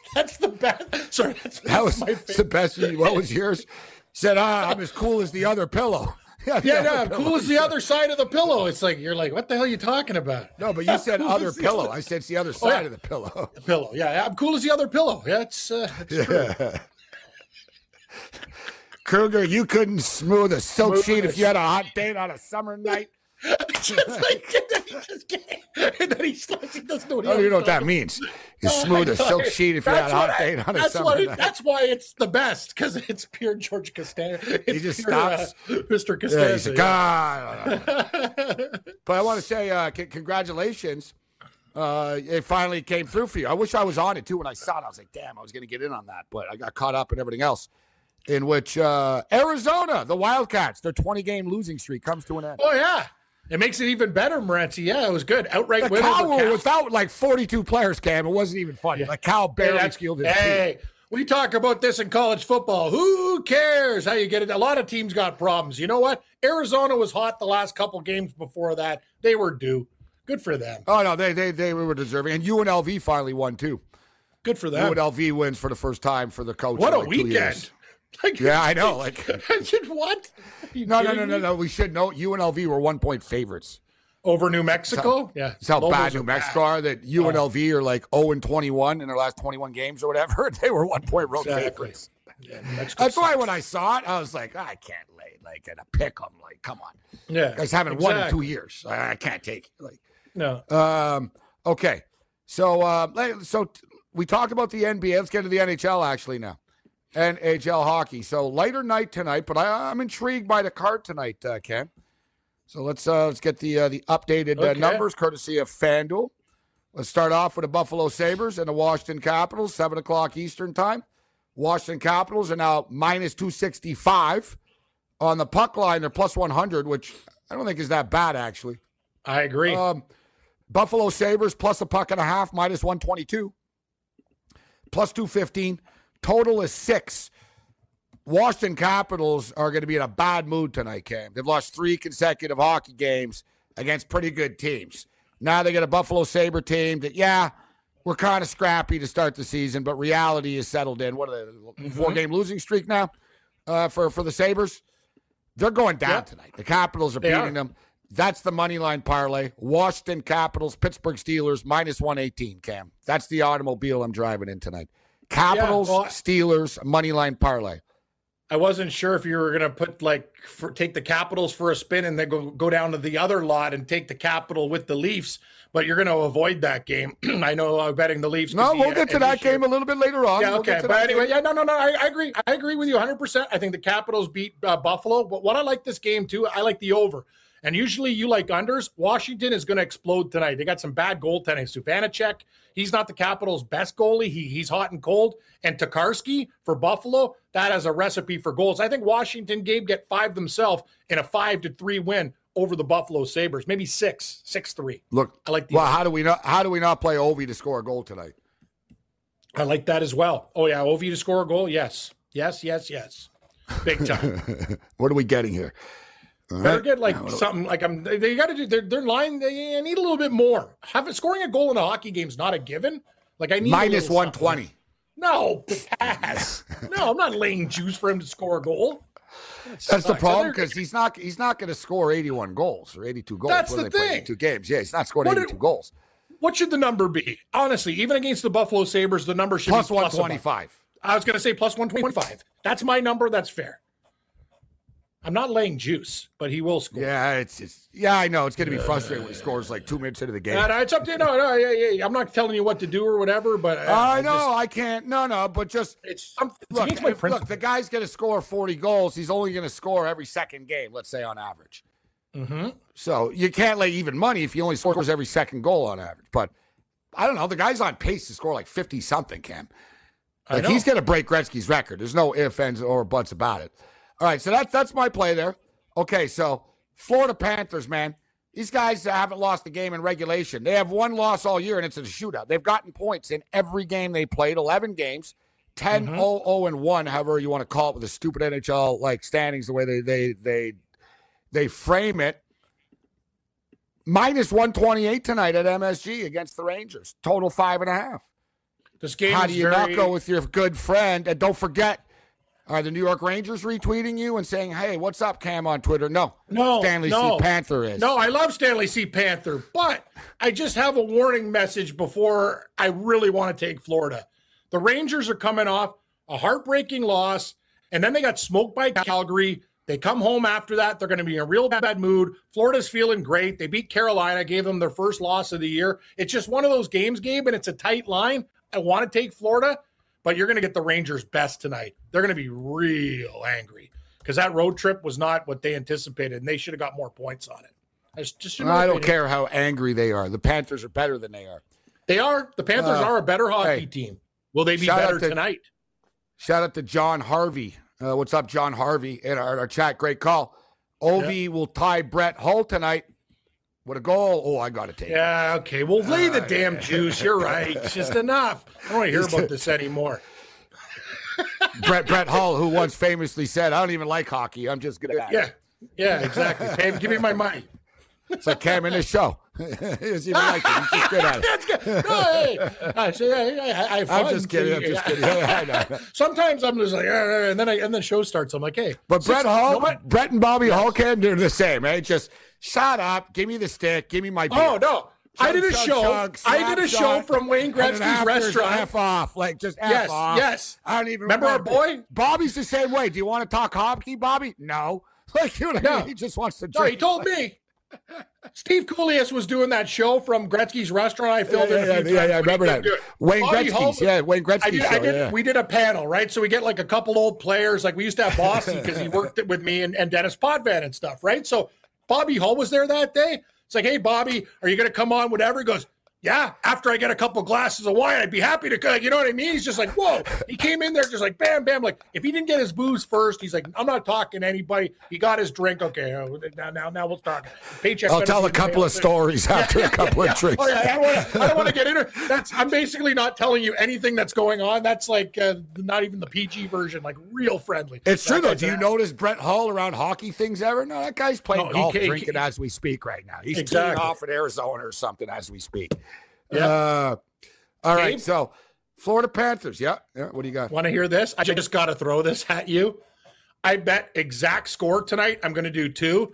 That's the best. Sorry, that's, That was my favorite. Sebastian. What was yours? Said, ah, I'm as cool as the other pillow. Yeah, Yeah, no, I'm pillow. cool as the other side of the pillow. It's like you're like, what the hell are you talking about? No, but you said Cool other pillow. other- I said it's the other Oh, side yeah. of the pillow. The pillow. Yeah, I'm cool as the other pillow. Yeah, it's, uh, it's. Yeah. Kruger, you couldn't smooth a silk sheet if you had a hot date on a summer night. It's like, and then he just can't. And then he starts. He doesn't know what I don't even know what that means. It's Oh, smooth as silk sheet if you had a That's hot date on a that's summer what it- night. That's why it's the best because it's pure George Costanza. It's just pure, stops. uh, Mr. Yeah, he's a guy. but I want to say uh, c- congratulations. Uh, it finally came through for you. I wish I was on it too when I saw it. I was like, damn, I was going to get in on that, but I got caught up in everything else. In which uh, Arizona, the Wildcats, their 20 game losing streak comes to an end. Oh yeah, it makes it even better, Morency. Yeah, it was good. Outright The win Cal over without like 42 players, Cam. It wasn't even funny. Like Cal Hey, barely that's- skilled his team. Hey, we talk about this in college football. Who cares how you get it? A lot of teams got problems. You know what? Arizona was hot the last couple games before that. They were due. Good for them. Oh no, they they they were deserving, and UNLV finally won too. Good for them. UNLV wins for the first time for the coach. What a like weekend. Years. Like, Yeah, I know. Like what? Are you no, no, no, no, no. We should know UNLV were one point favorites. Over New Mexico? yeah. That's how Lobos bad New are Mexico are. That UNLV are like 0 and 21 in their last 21 games or whatever. They were one point road Exactly. favorites. Yeah, New Mexico That's why when I saw it, I was like, I can't lay like in a pick 'em. Like, come on, Yeah. you guys haven't won in two years. I I can't take it. Like, No. um, okay, so uh, so t- we talked about the NBA. Let's get to the NHL actually now. NHL hockey. So lighter night tonight, but I, I'm intrigued by the card tonight, uh, Ken. So let's uh, let's get the uh, the updated uh, Okay. numbers courtesy of FanDuel. Let's start off with the Buffalo Sabres and the Washington Capitals, seven o'clock Eastern time. Washington Capitals are now minus two sixty five on the puck line. They're plus one hundred, which I don't think is that bad actually. I agree. Um, Buffalo Sabres plus a puck and a half, minus 122, plus 215. Total is six. Washington Capitals are going to be in a bad mood tonight, Cam. They've lost three consecutive hockey games against pretty good teams. Now they get a Buffalo Sabre team that, yeah, we're kind of scrappy to start the season, but reality is settled in. What are they, four game losing streak now uh, for, for the Sabres? They're going down tonight. The Capitals are They beating are. them. That's the money line parlay. Washington Capitals, Pittsburgh Steelers, minus 118, Cam. That's the automobile I'm driving in tonight. Capitals, well, Steelers, money line parlay. I wasn't sure if you were going to put like for, take the Capitals for a spin and then go go down to the other lot and take the Capital with the Leafs, but you're going to avoid that game. I know uh, betting the Leafs. No, we'll get to that issue. game a little bit later on. Yeah, We'll okay. But anyway, game. yeah, no, no, no. I, I agree. I agree with you 100%. I think the Capitals beat uh, Buffalo. But what I like this game too, I like the over. And usually you like unders. Washington is going to explode tonight. They got some bad goaltending. Suvanacek, he's not the Capitals' best goalie. He, he's hot and cold. And Tokarski for Buffalo, that has a recipe for goals. I think Washington game get five themselves in a five to three win over the Buffalo Sabres. Maybe six, six three. Look, I like the well, how do we not how do we not play Ovi to score a goal tonight? I like that as well. Oh yeah, Ovi to score a goal. Yes, yes, yes, yes. Big time. what are we getting here? All Better right. get like something like I'm. They, they got to do. They're, they're line. They need a little bit more. Having scoring a goal in a hockey game is not a given. Like I need Minus something. 120. No pass. no, I'm not laying juice for him to score a goal. That That's the problem because he's not he's not going to score 81 goals or 82 goals. That's the thing. 82 games. Yeah, he's not scoring 82 did- goals. What should the number be? Honestly, even against the Buffalo Sabers, the number should Plus be plus 125. I was going to say plus 125. That's my number. That's fair. I'm not laying juice, but he will score. Yeah, it's just yeah, I know it's going to be frustrating when he scores like two minutes into the game. No, it's up to you. No, no, yeah, yeah. I'm not telling you what to do or whatever, but uh, I know just- I can't. No, no, but just it's something. look. my if- look, the guy's going to score 40 goals. He's only going to score every second game. Let's say on average. Mm-hmm. So you can't lay even money if he only scores every second goal on average. But I don't know. The guy's on pace to score like 50 something, Cam. I Like know. he's going to break Gretzky's record. There's no ifs, ands, or buts about it. All right, so that's that's my play there. Okay, so Florida Panthers, man. These guys haven't lost a game in regulation. They have one loss all year, and it's a shootout. They've gotten points in every game they played, 11 games, 10 Mm-hmm. 0 0 and 1, however you want to call it with the stupid NHL like standings, the way they they they they frame it. Minus 128 tonight at MSG against the Rangers. Total five and a half. This game How do you very, not go with your good friend? And don't forget, are the New York Rangers retweeting you and saying, "Hey, what's up, Cam?" on Twitter? No, No, Stanley no. C. Panther is. No, I love Stanley C. Panther, but I just have a warning message before I really want to take Florida. The Rangers are coming off a heartbreaking loss, and then they got smoked by Calgary. They come home after that. They're going to be in a real bad mood. Florida's feeling great. They beat Carolina, gave them their first loss of the year. It's just one of those games, Gabe, and it's a tight line. I want to take Florida, but you're going to get the Rangers' best tonight. They're going to be real angry because that road trip was not what they anticipated, and they should have got more points on it. I just, just I don't care how angry they are. The Panthers are better than they are. They are. The Panthers Uh, are a better hockey hey, team. Will they be better to- tonight? Shout out to John Harvey. Uh, what's up, John Harvey? In our, our chat, great call. Ovi will tie Brett Hull tonight with a goal. Oh, I got to take it. Yeah, okay. Well, lay the ah, damn juice. You're right. It's just enough. I don't want to hear about this anymore. Brett Brett Hull, who once famously said, "I don't even like hockey. I'm just good at it." Yeah, yeah, exactly. Hey, give me my money. It's like Cam in this show. he doesn't even like it. He's just good at it. That's good. No, hey, I, say, I, I, I I'm just kidding. I'm just kidding. I know. Sometimes I'm just like, and then I, and then the show starts. I'm like, hey, But Brett Hull, what? Brett and Bobby Hull can do the same, right? Just shut up, give me the stick, give me my oh, beer. Oh no, I did a Chug, show. chug, I did a show from Wayne Gretzky's restaurant. F off, like just F Yes, off. yes. I don't even Remember our boy? Bobby's the same way. Do you want to talk hockey, Bobby? No. Like you know, I No. mean? he just wants to No, he told me. Steve Coolius was doing that show from Gretzky's restaurant. I Yeah, filmed yeah, it a yeah, yeah, times yeah, I remember that. Wayne Bobby Gretzky's, yeah, Wayne Gretzky's I did, I show, did, yeah. We did a panel, right? So we get like a couple old players. Like we used to have Bossy because he worked with me and, and Dennis Potvin and stuff, right? So Bobby Hull was there that day. It's like, hey, Bobby, are you going to come on? Whatever. He goes, yeah. After I get a couple glasses of wine, I'd be happy to. You know what I mean? He's just like, whoa. He came in there just like, bam, bam. Like, if he didn't get his booze first, he's like, I'm not talking to anybody. He got his drink. Okay, uh, now, now, now we'll talk. Paycheck. I'll tell a couple of stories after a couple of drinks. Oh yeah, I don't want to. I don't want to get into that's. I'm basically not telling you anything that's going on. That's like uh, not even the PG version, like real friendly. It's true though. Do you notice Brett Hull around hockey things ever? No, that guy's playing No, golf, he drinking ca- as we speak right now. He's Exactly. teeing off in Arizona or something as we speak. Yeah. Uh, all right. So, Florida Panthers. Yeah. Yeah. What do you got? Want to hear this? I just got to throw this at you. I bet exact score tonight. I'm going to do two.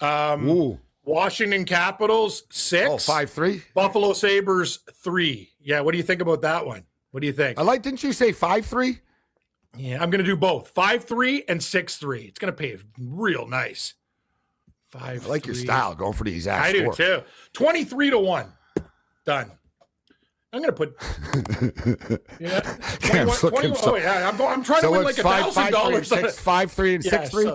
Um, Ooh. Washington Capitals six. Oh, five three. Buffalo Sabers three. Yeah. What do you think about that one? What do you think? I like. Didn't you say five three? Yeah, I'm going to do both five three and six three. It's going to pay real nice. Five. I like your style. Going for the exact I score. do too. 23 to 1. Done. I'm going to put. Yeah. 21 Cam's looking 21 so- oh, yeah, I'm, going, I'm trying So to win like a thousand five, three, and dollars. six, five, three, and six, three.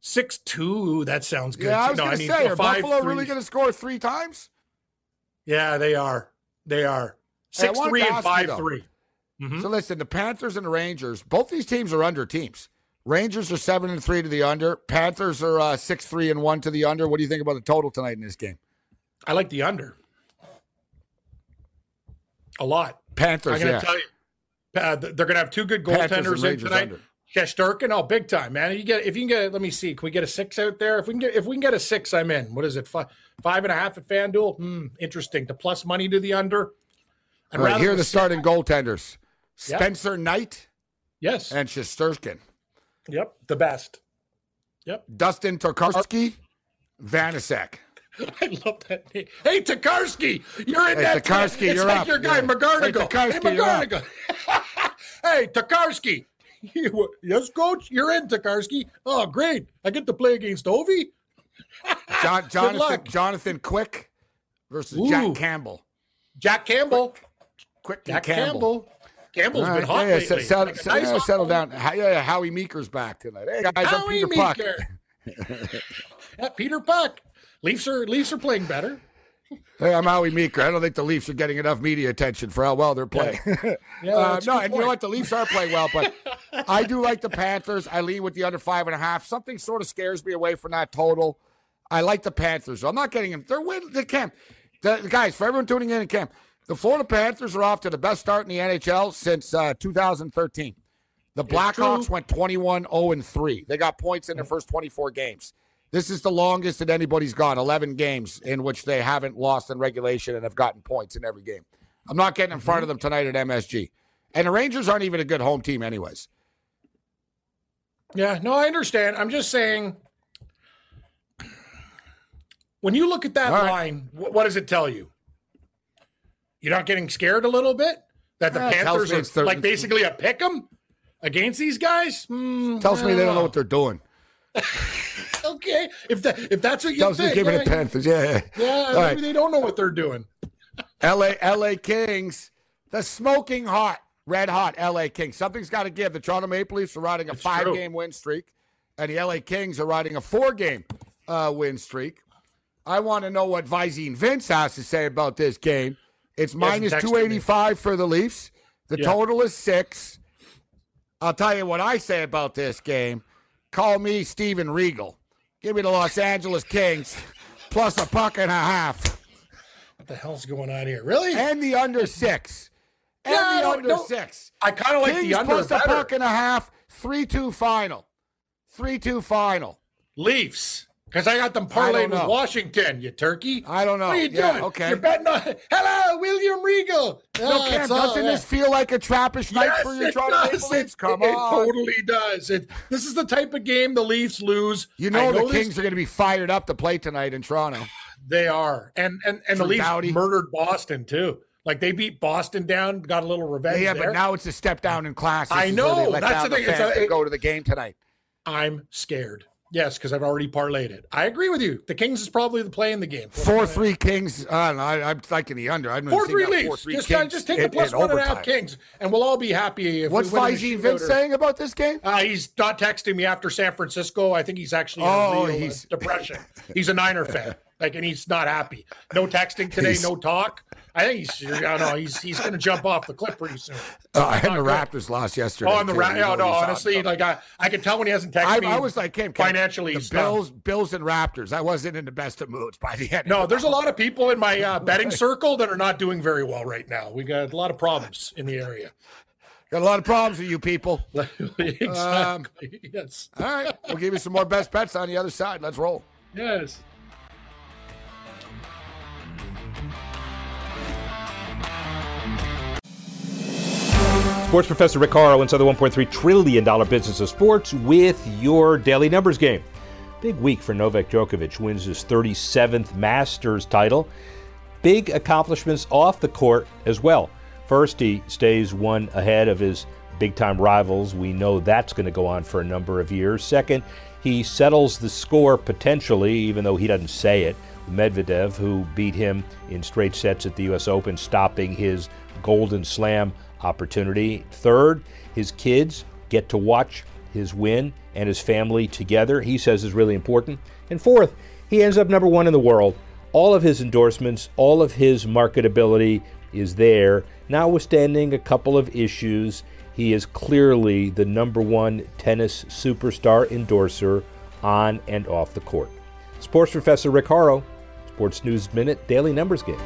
Six two. That sounds good. yeah, I was no, going I to say, are five, Buffalo three. really going to score three times? Yeah, they are. They are. Hey, Six wanted three and five though. three. Mhm. So listen, the Panthers and the Rangers, both these teams are under teams. Rangers are seven and three to the under. Panthers are uh, six three and one to the under. What do you think about the total tonight in this game? I like the under. A lot. Panthers, I'm going to yeah. tell you. Uh, they're going to have two good goaltenders in tonight. under. Shesterkin, oh, big time, man! You get if you can get. Let me see. Can we get a six out there? If we can get, if we can get a six, I'm in. What is it? Five, five and a half at FanDuel. Hmm, interesting. The plus money to the under. I'd All right, here are the six- starting goaltenders. Spencer Knight Yes. and Shesterkin. Yep. The best. Yep. Dustin Tokarski, Vanecek. I love that name. Hey, Tokarski, you're in Hey, that. Tokarski, it's you're like up. your guy, Yeah. McGarnagle. Hey, Tokarski, hey. McGarnagle. hey, Tokarski, yes, coach, you're in, Tokarski. Oh, great. I get to play against Ovi. John, Jonathan. Jonathan Quick versus Ooh. Jack Campbell. Jack Campbell. Quick and Jack Campbell. Campbell. Campbell's All been hot yeah, lately. se- settle, Like a nice yeah, settle down. Howie Meeker's back tonight. Hey guys, I'm Howie Peter Puck. Meeker. Yeah, Peter Puck. Leafs are Leafs are playing better. Hey, I'm Howie Meeker. I don't think the Leafs are getting enough media attention for how well they're playing. Yeah, Uh, no, and you know point. what? The Leafs are playing well, but I do like the Panthers. I lean with the under five and a half. Something sort of scares me away from that total. I like the Panthers. I'm not getting them. They're winning the camp. The, the guys, for everyone tuning in in camp, the Florida Panthers are off to the best start in the NHL since uh, 2013. The Blackhawks went 21 0 and 3. They got points in their first 24 games. This is the longest that anybody's gone 11 games in which they haven't lost in regulation and have gotten points in every game. I'm not getting in front of them tonight at MSG. And the Rangers aren't even a good home team, anyways. Yeah, no, I understand. I'm just saying when you look at that right. line, what does it tell you? You're not getting scared a little bit that the Yeah, Panthers are like basically a pick 'em against these guys? Hmm, Tells me they don't know know. what they're doing. Okay, if that if that's what you Tells me think, giving yeah, it Panthers. Yeah, yeah. yeah, maybe right. they don't know what they're doing. LA, LA Kings, the smoking hot, red hot LA Kings. Something's got to give. The Toronto Maple Leafs are riding a It's five true. game win streak, and the LA Kings are riding a four game uh, win streak. I want to know what Visine Vince has to say about this game. It's minus texted me. 285 for the Leafs. The Yeah. total is six. I'll tell you what I say about this game. Call me Steven Regal. Give me the Los Angeles Kings plus a puck and a half What the hell's going on here? Really? and the under six. And Yeah, the don't- under no, six. I kind of like Kings the under plus a puck and a half. Three two final. Three two final. Leafs. Because I got them parlayed with. Washington, you turkey. I don't know. What are you Yeah, doing? okay. You're betting on. Hello, William Regal. No, Ah, Cam, doesn't this feel like a trappish night Yes, for your it Toronto. Maple Leafs? It- Come it, on. totally does. It, this is the type of game the Leafs lose. You I know, the this- Kings are going to be fired up to play tonight in Toronto. They are, and and and the Leafs Doughty. murdered Boston too. Like they beat Boston down, got a little revenge. Yeah, there. but now it's a step down in class. This I is where they know, that's the thing. It's a- that go to the game tonight. I'm scared. Yes, because I've already parlayed it. I agree with you. The Kings is probably the play in the game. Four three Kings. I don't know. I, I'm liking the under. I'm Four three Leafs. Just, uh, just take the plus one and a half Kings, and we'll all be happy. If What's we win in a Visine shootout Vince saying about this game? Uh, he's not texting me after San Francisco. I think he's actually in Oh, a real uh, he's- depression. He's a Niner fan, like, and he's not happy. No texting today, He's- no talk. I think he's, I don't know, he's he's going to jump off the cliff pretty soon. Uh, and the good. Raptors lost yesterday. Oh, and the too. Ra- You know oh, no, honestly, like I, I can tell when he hasn't texted I, me. I was like, Kim, Kim, financially the. Bills, Bills and Raptors. I wasn't in the best of moods by the end. No, there's a lot of people in my uh, betting circle that are not doing very well right now. We got a lot of problems in the area. Got a lot of problems with you people. exactly. yes. All right, we'll give you some more best bets on the other side. Let's roll. Yes. Sports professor Rick Horrow inside the $1.3 trillion business of sports with your daily numbers game. Big week for Novak Djokovic, wins his 37th Masters title. Big accomplishments off the court as well. First, he stays one ahead of his big time rivals. We know that's going to go on for a number of years. Second, he settles the score potentially, even though he doesn't say it. Medvedev, who beat him in straight sets at the U.S. Open, stopping his Golden Slam opportunity. Third, his kids get to watch his win and his family together, he says is really important. And fourth, he ends up number one in the world. All of his endorsements, all of his marketability is there. Notwithstanding a couple of issues, he is clearly the number one tennis superstar endorser on and off the court. Sports professor Rick Horrow, Sports News Minute Daily Numbers Game.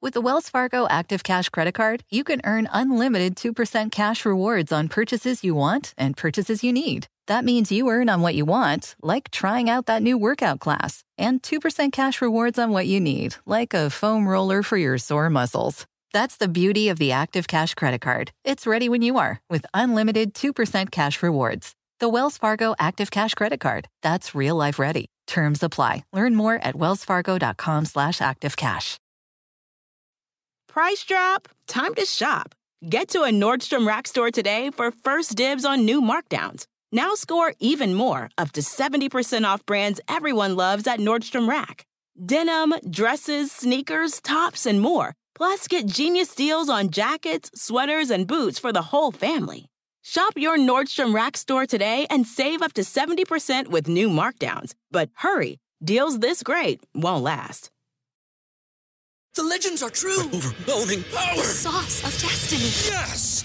With the Wells Fargo Active Cash Credit Card, you can earn unlimited 2% cash rewards on purchases you want and purchases you need. That means you earn on what you want, like trying out that new workout class, and 2% cash rewards on what you need, like a foam roller for your sore muscles. That's the beauty of the Active Cash Credit Card. It's ready when you are with unlimited 2% cash rewards. The Wells Fargo Active Cash Credit Card. That's real life ready. Terms apply. Learn more at wellsfargo.com slash activecash. Price drop? Time to shop. Get to a Nordstrom Rack store today for first dibs on new markdowns. Now score even more, up to 70% off brands everyone loves at Nordstrom Rack. Denim, dresses, sneakers, tops, and more. Plus, get genius deals on jackets, sweaters, and boots for the whole family. Shop your Nordstrom Rack store today and save up to 70% with new markdowns. But hurry, deals this great won't last. The legends are true. Overwhelming power! The sauce of destiny. Yes!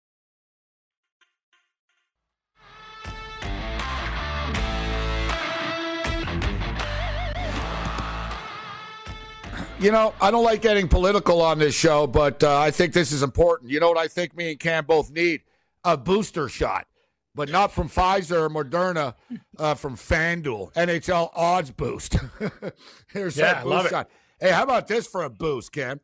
You know, I don't like getting political on this show, but uh, I think this is important. You know what I think me and Cam both need? A booster shot, but not from Pfizer or Moderna, uh, from FanDuel. NHL odds boost. Here's Yeah, that love boost it. shot. Hey, how about this for a boost, Cam?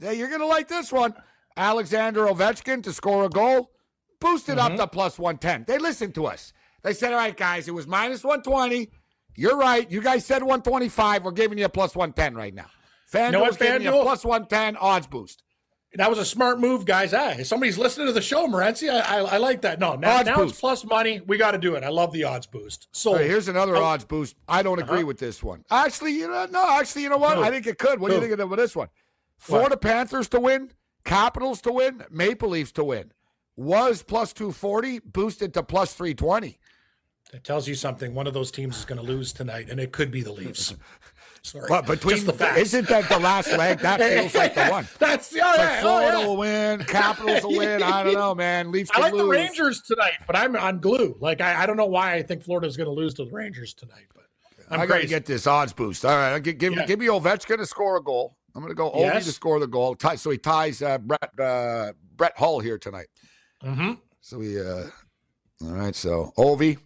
Yeah, you're going to like this one. Alexander Ovechkin to score a goal, boosted Mm-hmm. up to plus 110. They listened to us. They said, all right, guys, it was minus 120. You're right. You guys said 125. We're giving you a plus 110 right now. FanDuel's what, giving you a plus 110 odds boost. That was a smart move, guys. Hey, somebody's listening to the show, Morency. I, I, I like that. No, now, Odds now boost. it's plus money. We got to do it. I love the odds boost. So right, here's another Oh. odds boost. I don't agree Uh-huh. with this one. Actually, you know, no, actually, you know what? I think it could. What do you think of this one? Florida Panthers to win, Capitals to win, Maple Leafs to win. Was plus 240, boosted to plus 320. It tells you something. One of those teams is going to lose tonight, and it could be the Leafs. Sorry. But between the facts. isn't that the last leg? That feels like the one. That's the other. like Florida will win, Capitals will win. I don't know, man. Leafs to lose. I like the. Rangers tonight, but I'm on glue. Like I, I don't know why I think Florida's going to lose to the Rangers tonight, but I'm I got to get this odds boost. All right, give, give, Yeah. give me Ovechkin to score a goal. I'm going to go Ovi Yes. to score the goal. So he ties uh, Brett uh, Brett Hull here tonight. Mm-hmm. So we, uh, all right. So Ovi,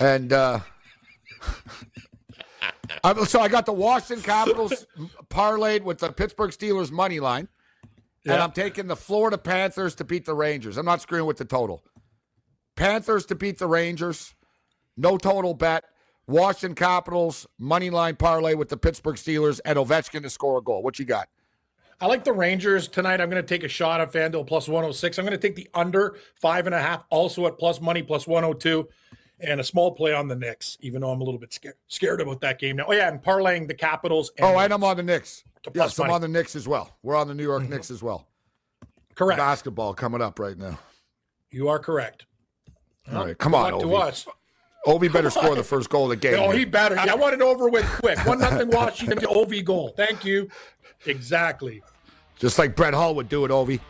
and uh, so I got the Washington Capitals parlayed with the Pittsburgh Steelers money line, and I'm taking the Florida Panthers to beat the Rangers. I'm not screwing with the total. Panthers to beat the Rangers, no total bet. Washington Capitals money line parlay with the Pittsburgh Steelers and Ovechkin to score a goal. What you got? I like the Rangers tonight. I'm going to take a shot at FanDuel plus 106. I'm going to take the under five and a half, also at plus money plus 102, and a small play on the Knicks. Even though I'm a little bit scared scared about that game now. Oh yeah, and parlaying the Capitals. And Oh, and I'm on the Knicks. Yes, I'm on the Knicks as well. We're on the New York mm-hmm. Knicks as well. Correct. Basketball coming up right now. You are correct. All right, come on, Luck to Ovi. us. Ovi better score the first goal of the game. Oh, he better. I want it over with quick. One nothing Washington. OV goal. Thank you. Exactly. Just like Brett Hull would do it, Ovi.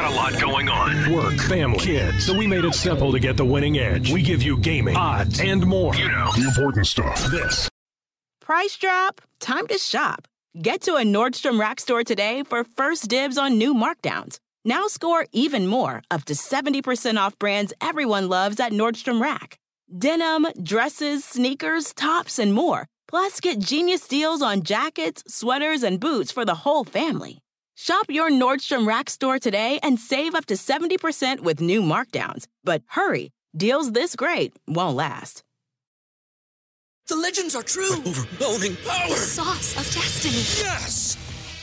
Got a lot going on. Work, family, kids. So we made it simple to get the winning edge. We give you gaming, odds, and more. You know, the important stuff. This Price drop? Time to shop. Get to a Nordstrom Rack store today for first dibs on new markdowns. Now score even more, up to 70% off brands everyone loves at Nordstrom Rack. Denim, dresses, sneakers, tops, and more. Plus, get genius deals on jackets, sweaters, and boots for the whole family. Shop your Nordstrom Rack store today and save up to 70% with new markdowns. But hurry, deals this great won't last. The legends are true. Overwhelming power! The sauce of destiny. Yes!